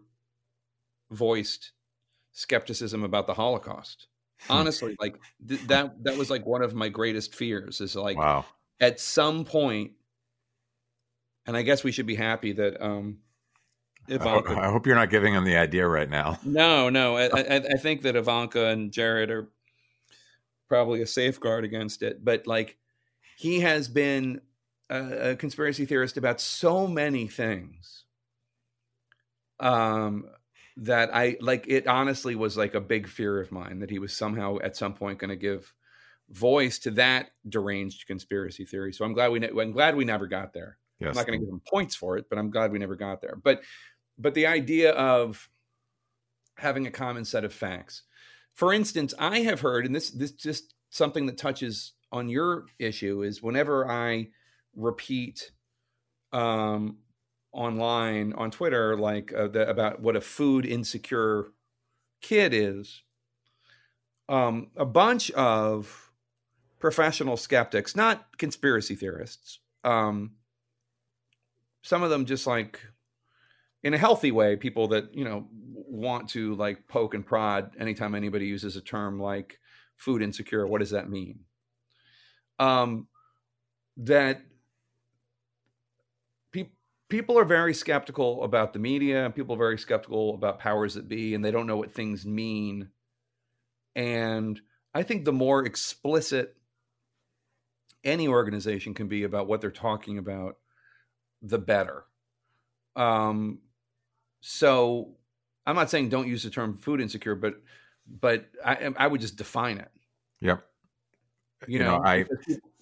voiced skepticism about the Holocaust. Hmm. Honestly, like th- that that was like one of my greatest fears is like wow. at some point and I guess we should be happy that um Ivanka, I, hope you're not giving him the idea right now. No, no. I, I, I think that Ivanka and Jared are probably a safeguard against it. But like, he has been a, a conspiracy theorist about so many things. Um, that I like it honestly was like a big fear of mine that he was somehow at some point going to give voice to that deranged conspiracy theory. So I'm glad we ne- I'm glad we never got there. Yes. I'm not going to give him points for it, but I'm glad we never got there. But but the idea of having a common set of facts. For instance, I have heard, and this this just something that touches on your issue is whenever I repeat um, online on Twitter, like uh, the, about what a food insecure kid is. Um, a bunch of professional skeptics, not conspiracy theorists, um, some of them just like in a healthy way, people that you know want to like poke and prod anytime anybody uses a term like food insecure. What does that mean? Um, that people are very skeptical about the media and people are very skeptical about powers that be and they don't know what things mean and i think the more explicit any organization can be about what they're talking about, the better. Um, so I'm not saying don't use the term food insecure, but but I, I would just define it. Yep. You, You know, know, I-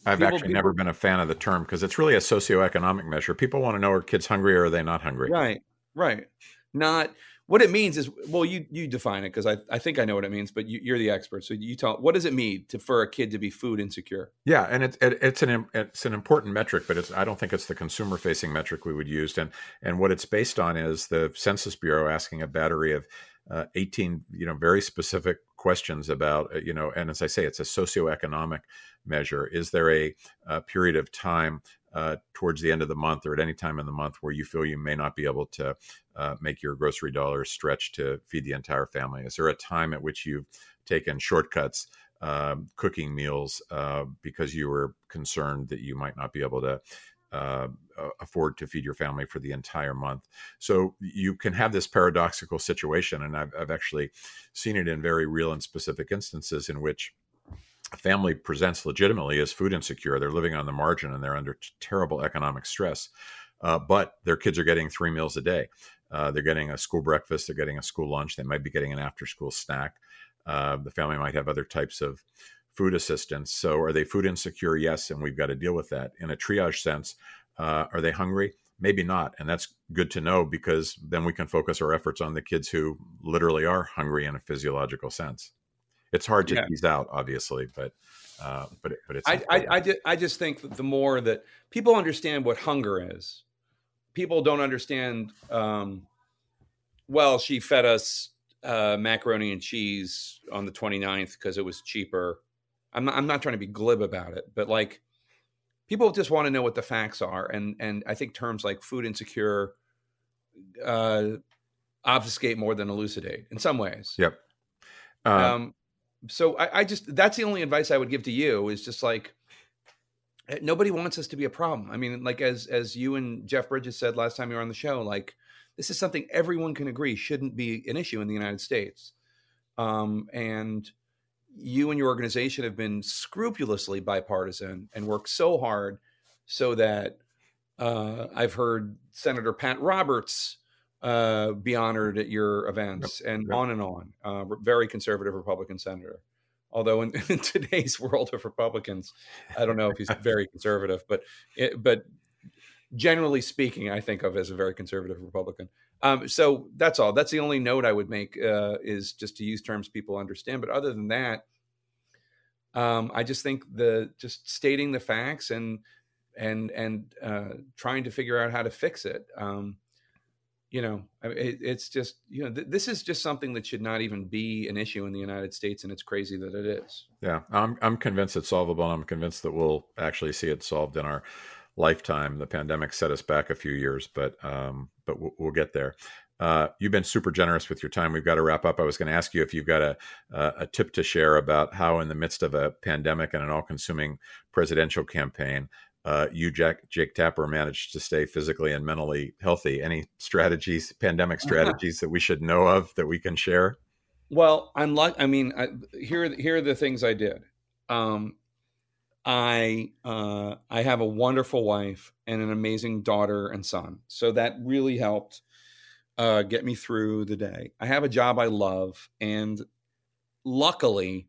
people- I've people- actually never been a fan of the term because it's really a socioeconomic measure. People want to know are kids hungry or are they not hungry? Right, right. Not what it means is well, you you define it because I, I think I know what it means, but you, you're the expert, so you tell. What does it mean to for a kid to be food insecure? Yeah, and it's it, it's an it's an important metric, but it's I don't think it's the consumer facing metric we would use. And and what it's based on is the Census Bureau asking a battery of uh, 18 you know very specific questions about uh, you know and as I say, it's a socioeconomic measure. Is there a, a period of time uh, towards the end of the month or at any time in the month where you feel you may not be able to uh, make your grocery dollars stretch to feed the entire family? Is there a time at which you've taken shortcuts? um, cooking meals uh, because you were concerned that you might not be able to uh, afford to feed your family for the entire month. So you can have this paradoxical situation, and I've, I've actually seen it in very real and specific instances in which a family presents legitimately as food insecure. They're living on the margin and they're under t- terrible economic stress, uh, but their kids are getting three meals a day. Uh, they're getting a school breakfast, they're getting a school lunch, they might be getting an after school snack. Uh, the family might have other types of food assistance. So, are they food insecure? Yes, and we've got to deal with that. In a triage sense, uh, are they hungry? Maybe not. And that's good to know because then we can focus our efforts on the kids who literally are hungry in a physiological sense. It's hard to Yeah. tease out, obviously, but uh, but it, but it's I, I. I, just, I just think that the more that people understand what hunger is, people don't understand. Um, well, she fed us uh, macaroni and cheese on the 29th because it was cheaper. I'm not, I'm not trying to be glib about it, but like people just want to know what the facts are, and and I think terms like food insecure uh, obfuscate more than elucidate in some ways. Yep. Uh, Um, so I, I just that's the only advice I would give to you is just like eh, nobody wants us to be a problem. I mean, like as as you and Jeff Bridges said last time you were on the show, like this is something everyone can agree shouldn't be an issue in the United States. Um, and you and your organization have been scrupulously bipartisan and worked so hard so that uh, I've heard Senator Pat Roberts uh, be honored at your events and Yep. on and on. Uh, very conservative Republican senator. Although in, in today's world of Republicans, I don't know if he's very conservative, but it, but generally speaking, I think of as a very conservative Republican. Um, so that's all. That's the only note I would make uh, is just to use terms people understand. But other than that, um, I just think the just stating the facts and and and uh, trying to figure out how to fix it. Um, you know, it, it's just you know th- this is just something that should not even be an issue in the United States, and it's crazy that it is. Yeah, I'm I'm convinced it's solvable. and I'm convinced that we'll actually see it solved in our lifetime. The pandemic set us back a few years, but um, but we'll, we'll get there. Uh, you've been super generous with your time. We've got to wrap up. I was going to ask you if you've got a a a tip to share about how, in the midst of a pandemic and an all-consuming presidential campaign, uh, you, Jack, Jake Tapper, managed to stay physically and mentally healthy. Any strategies, pandemic strategies that we should know of that we can share? Well, I'm like, I mean, I, here here are the things I did. Um, I uh, I have a wonderful wife and an amazing daughter and son, so that really helped uh, get me through the day. I have a job I love, and luckily,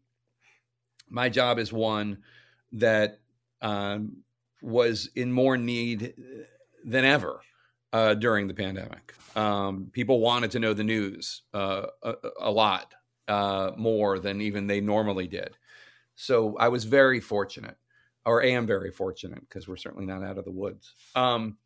my job is one that um, was in more need than ever uh, during the pandemic. Um, people wanted to know the news uh, a, a lot uh, more than even they normally did. So I was very fortunate, or am very fortunate, because we're certainly not out of the woods. Um,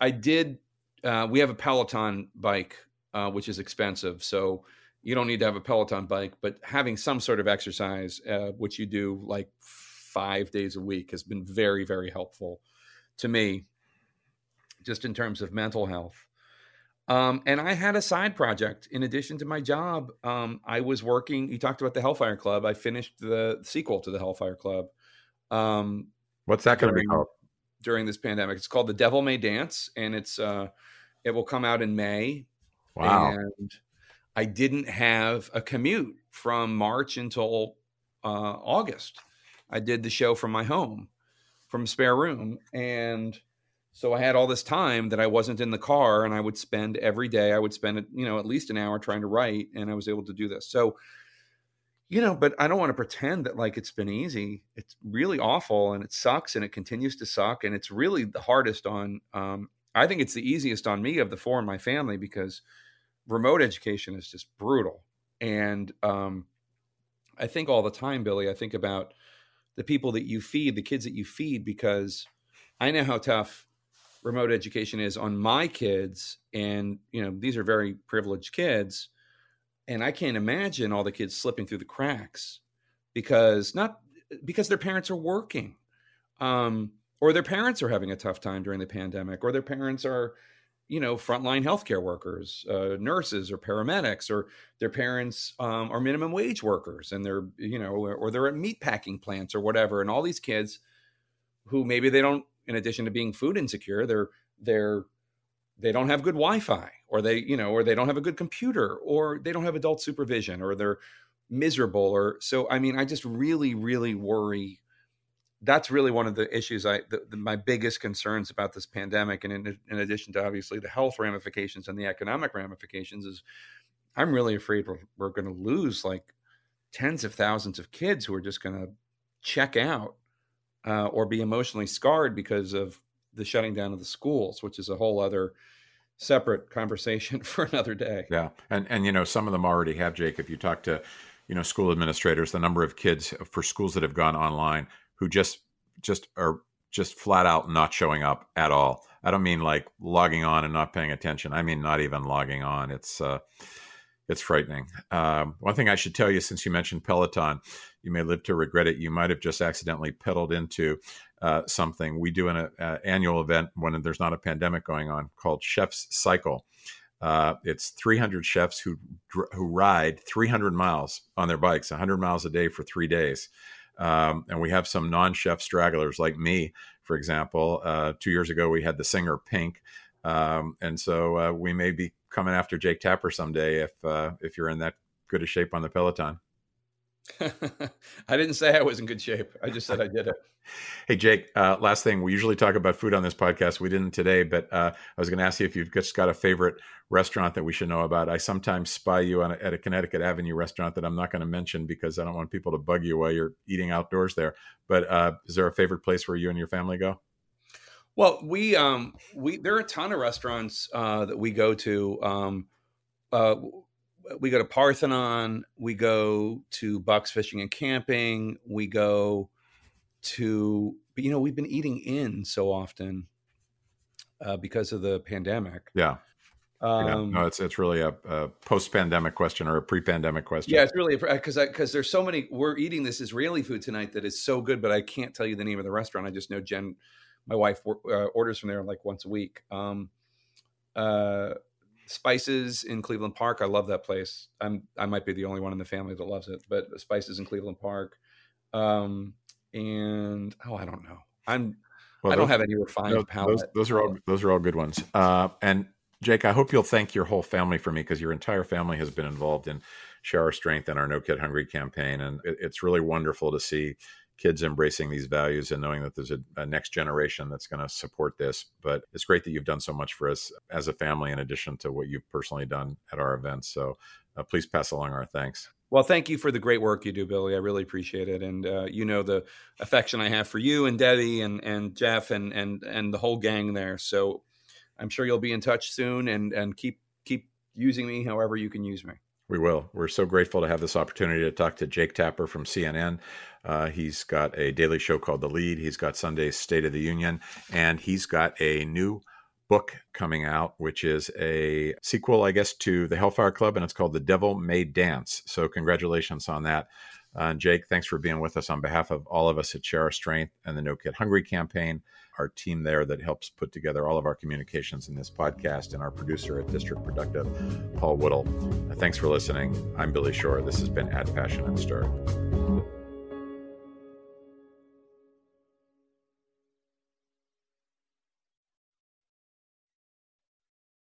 I did. Uh, we have a Peloton bike, uh, which is expensive, so you don't need to have a Peloton bike, but having some sort of exercise, uh, which you do like five days a week, has been very, very helpful to me, just in terms of mental health. Um, and I had a side project in addition to my job. Um, I was working. You talked about the Hellfire Club. I finished the sequel to the Hellfire Club um, What's that going to be called? during this pandemic. It's called The Devil May Dance, and it's uh, it will come out in May. Wow. And I didn't have a commute from March until uh, August. I did the show from my home. from spare room and so I had all this time that I wasn't in the car and I would spend every day I would spend you know at least an hour trying to write and I was able to do this. So you know, but I don't want to pretend that like it's been easy. It's really awful and it sucks and it continues to suck and it's really the hardest on um I think it's the easiest on me of the four in my family because remote education is just brutal. And um I think all the time, Billy, I think about the people that you feed, the kids that you feed, because I know how tough remote education is on my kids. And, you know, these are very privileged kids. And I can't imagine all the kids slipping through the cracks because not because their parents are working. Um, or their parents are having a tough time during the pandemic, or their parents are, you know, frontline healthcare workers, uh, nurses, or paramedics, or their parents um, are minimum wage workers, and they're, you know, or, or they're at meat packing plants or whatever. And all these kids who maybe they don't, in addition to being food insecure, they're they're they don't have good Wi-Fi, or they, you know, or they don't have a good computer, or they don't have adult supervision, or they're miserable, or so. I mean, I just really, really worry that's really one of the issues I the, the, my biggest concerns about this pandemic, and in, in, addition to obviously the health ramifications and the economic ramifications, is I'm really afraid we're, we're going to lose like tens of thousands of kids who are just going to check out uh, or be emotionally scarred because of the shutting down of the schools, which is a whole other separate conversation for another day. Yeah, and and you know some of them already have Jake. If you talk to you know school administrators, the number of kids for schools that have gone online who just just are just flat out not showing up at all. I don't mean like logging on and not paying attention. I mean not even logging on. It's uh, it's frightening. Um, one thing I should tell you, since you mentioned Peloton, you may live to regret it. You might have just accidentally pedaled into uh, something. We do an uh, annual event when there's not a pandemic going on called Chefs Cycle. Uh, it's 300 chefs who who ride 300 miles on their bikes, 100 miles a day for three days. Um, and we have some non-chef stragglers like me, for example. Uh, two years ago, we had the singer Pink, um, and so uh, we may be coming after Jake Tapper someday if uh, if you're in that good a shape on the Peloton. I didn't say I was in good shape. I just said I did it. hey, Jake, uh, last thing. We usually talk about food on this podcast. We didn't today, but uh, I was going to ask you if you've just got a favorite restaurant that we should know about. I sometimes spy you a, at a Connecticut Avenue restaurant that I'm not going to mention because I don't want people to bug you while you're eating outdoors there. But uh, is there a favorite place where you and your family go? Well, we um we there are a ton of restaurants uh, that we go to. Um, uh, we go to Parthenon, we go to Bucks Fishing and Camping, we go to, but you know, we've been eating in so often uh, because of the pandemic. Yeah. Um, yeah. No, it's it's really a, a post-pandemic question or a pre-pandemic question. Yeah, it's really because because there's so many. We're eating this Israeli food tonight that is so good, but I can't tell you the name of the restaurant. I just know Jen, my wife, uh, orders from there like once a week. Um, uh, Spices in Cleveland Park. I love that place. I'm I might be the only one in the family that loves it, but Spices in Cleveland Park. Um, and oh, I don't know. I'm well, I don't have any refined those, palate. Those, those, are all those are all good ones. Uh, and Jake, I hope you'll thank your whole family for me because your entire family has been involved in Share Our Strength and our No Kid Hungry campaign, and it, it's really wonderful to see kids embracing these values and knowing that there's a, a next generation that's going to support this. But it's great that you've done so much for us as a family, in addition to what you've personally done at our events. So uh, please pass along our thanks. Well, thank you for the great work you do, Billy. I really appreciate it, and uh, you know the affection I have for you and Debbie and and Jeff and and and the whole gang there. So I'm sure you'll be in touch soon, and and keep keep using me however you can use me. We will. We're so grateful to have this opportunity to talk to Jake Tapper from CNN. Uh, he's got a daily show called The Lead. He's got Sunday's State of the Union, and he's got a new book coming out, which is a sequel, I guess, to The Hellfire Club, and it's called The Devil May Dance. So, congratulations on that. Uh, Jake, thanks for being with us on behalf of all of us at Share Our Strength and the No Kid Hungry campaign, our team there that helps put together all of our communications in this podcast, and our producer at District Productive, Paul. Uh, thanks for listening. I'm Billy Shore. This has been Add Passion and Stir.